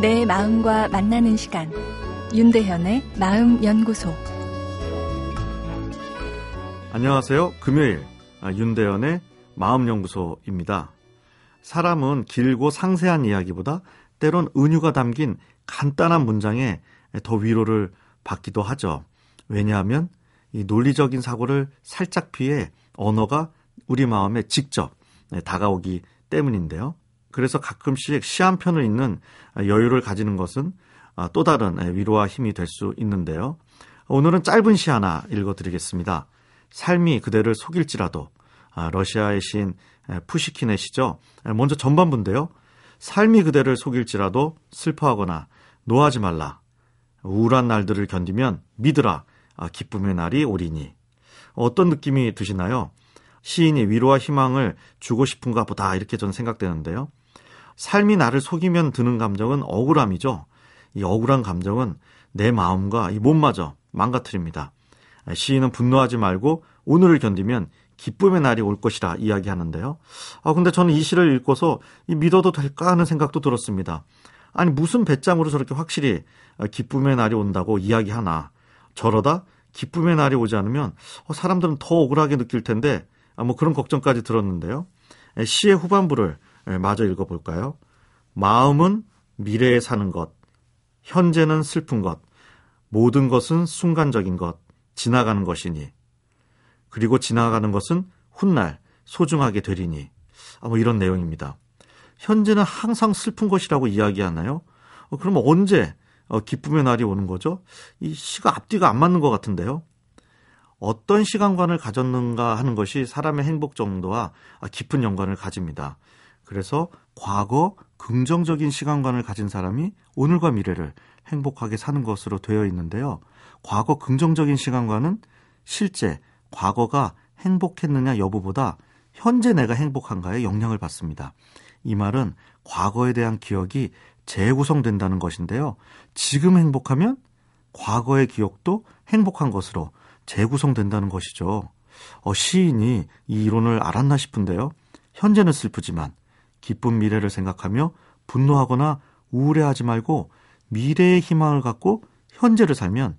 내 마음과 만나는 시간 윤대현의 마음연구소 안녕하세요. 금요일 아, 윤대현의 마음연구소입니다. 사람은 길고 상세한 이야기보다 때론 은유가 담긴 간단한 문장에 더 위로를 받기도 하죠. 왜냐하면 이 논리적인 사고를 살짝 피해 언어가 우리 마음에 직접 네, 다가오기 때문인데요. 그래서 가끔씩 시 한 편을 읽는 여유를 가지는 것은 아, 또 다른 위로와 힘이 될 수 있는데요. 오늘은 짧은 시 하나 읽어드리겠습니다. 삶이 그대를 속일지라도 아, 러시아의 시인 푸시킨의 시죠. 먼저 전반부인데요. 삶이 그대를 속일지라도 슬퍼하거나 노하지 말라. 우울한 날들을 견디면 믿으라. 아, 기쁨의 날이 오리니. 어떤 느낌이 드시나요? 시인이 위로와 희망을 주고 싶은가 보다 이렇게 저는 생각되는데요. 삶이 나를 속이면 드는 감정은 억울함이죠. 이 억울한 감정은 내 마음과 이 몸마저 망가뜨립니다. 시인은 분노하지 말고 오늘을 견디면 기쁨의 날이 올 것이라 이야기하는데요. 아, 근데 저는 이 시를 읽고서 이 믿어도 될까 하는 생각도 들었습니다. 아니, 무슨 배짱으로 저렇게 확실히 기쁨의 날이 온다고 이야기하나. 저러다 기쁨의 날이 오지 않으면 어, 사람들은 더 억울하게 느낄 텐데, 아, 뭐 그런 걱정까지 들었는데요. 시의 후반부를 마저 읽어볼까요? 마음은 미래에 사는 것, 현재는 슬픈 것, 모든 것은 순간적인 것, 지나가는 것이니. 그리고 지나가는 것은 훗날 소중하게 되리니. 아, 뭐 이런 내용입니다. 현재는 항상 슬픈 것이라고 이야기하나요? 어, 그러면 언제 어, 기쁨의 날이 오는 거죠? 이 시가 앞뒤가 안 맞는 것 같은데요. 어떤 시간관을 가졌는가 하는 것이 사람의 행복 정도와 깊은 연관을 가집니다. 그래서 과거 긍정적인 시간관을 가진 사람이 오늘과 미래를 행복하게 사는 것으로 되어 있는데요. 과거 긍정적인 시간관은 실제 과거가 행복했느냐 여부보다 현재 내가 행복한가에 영향을 받습니다. 이 말은 과거에 대한 기억이 재구성된다는 것인데요. 지금 행복하면 과거의 기억도 행복한 것으로 재구성된다는 것이죠. 어, 시인이 이 이론을 알았나 싶은데요. 현재는 슬프지만 기쁜 미래를 생각하며 분노하거나 우울해하지 말고 미래의 희망을 갖고 현재를 살면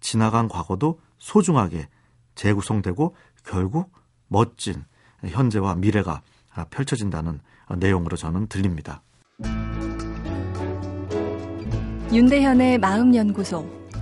지나간 과거도 소중하게 재구성되고 결국 멋진 현재와 미래가 펼쳐진다는 내용으로 저는 들립니다. 윤대현의 마음연구소.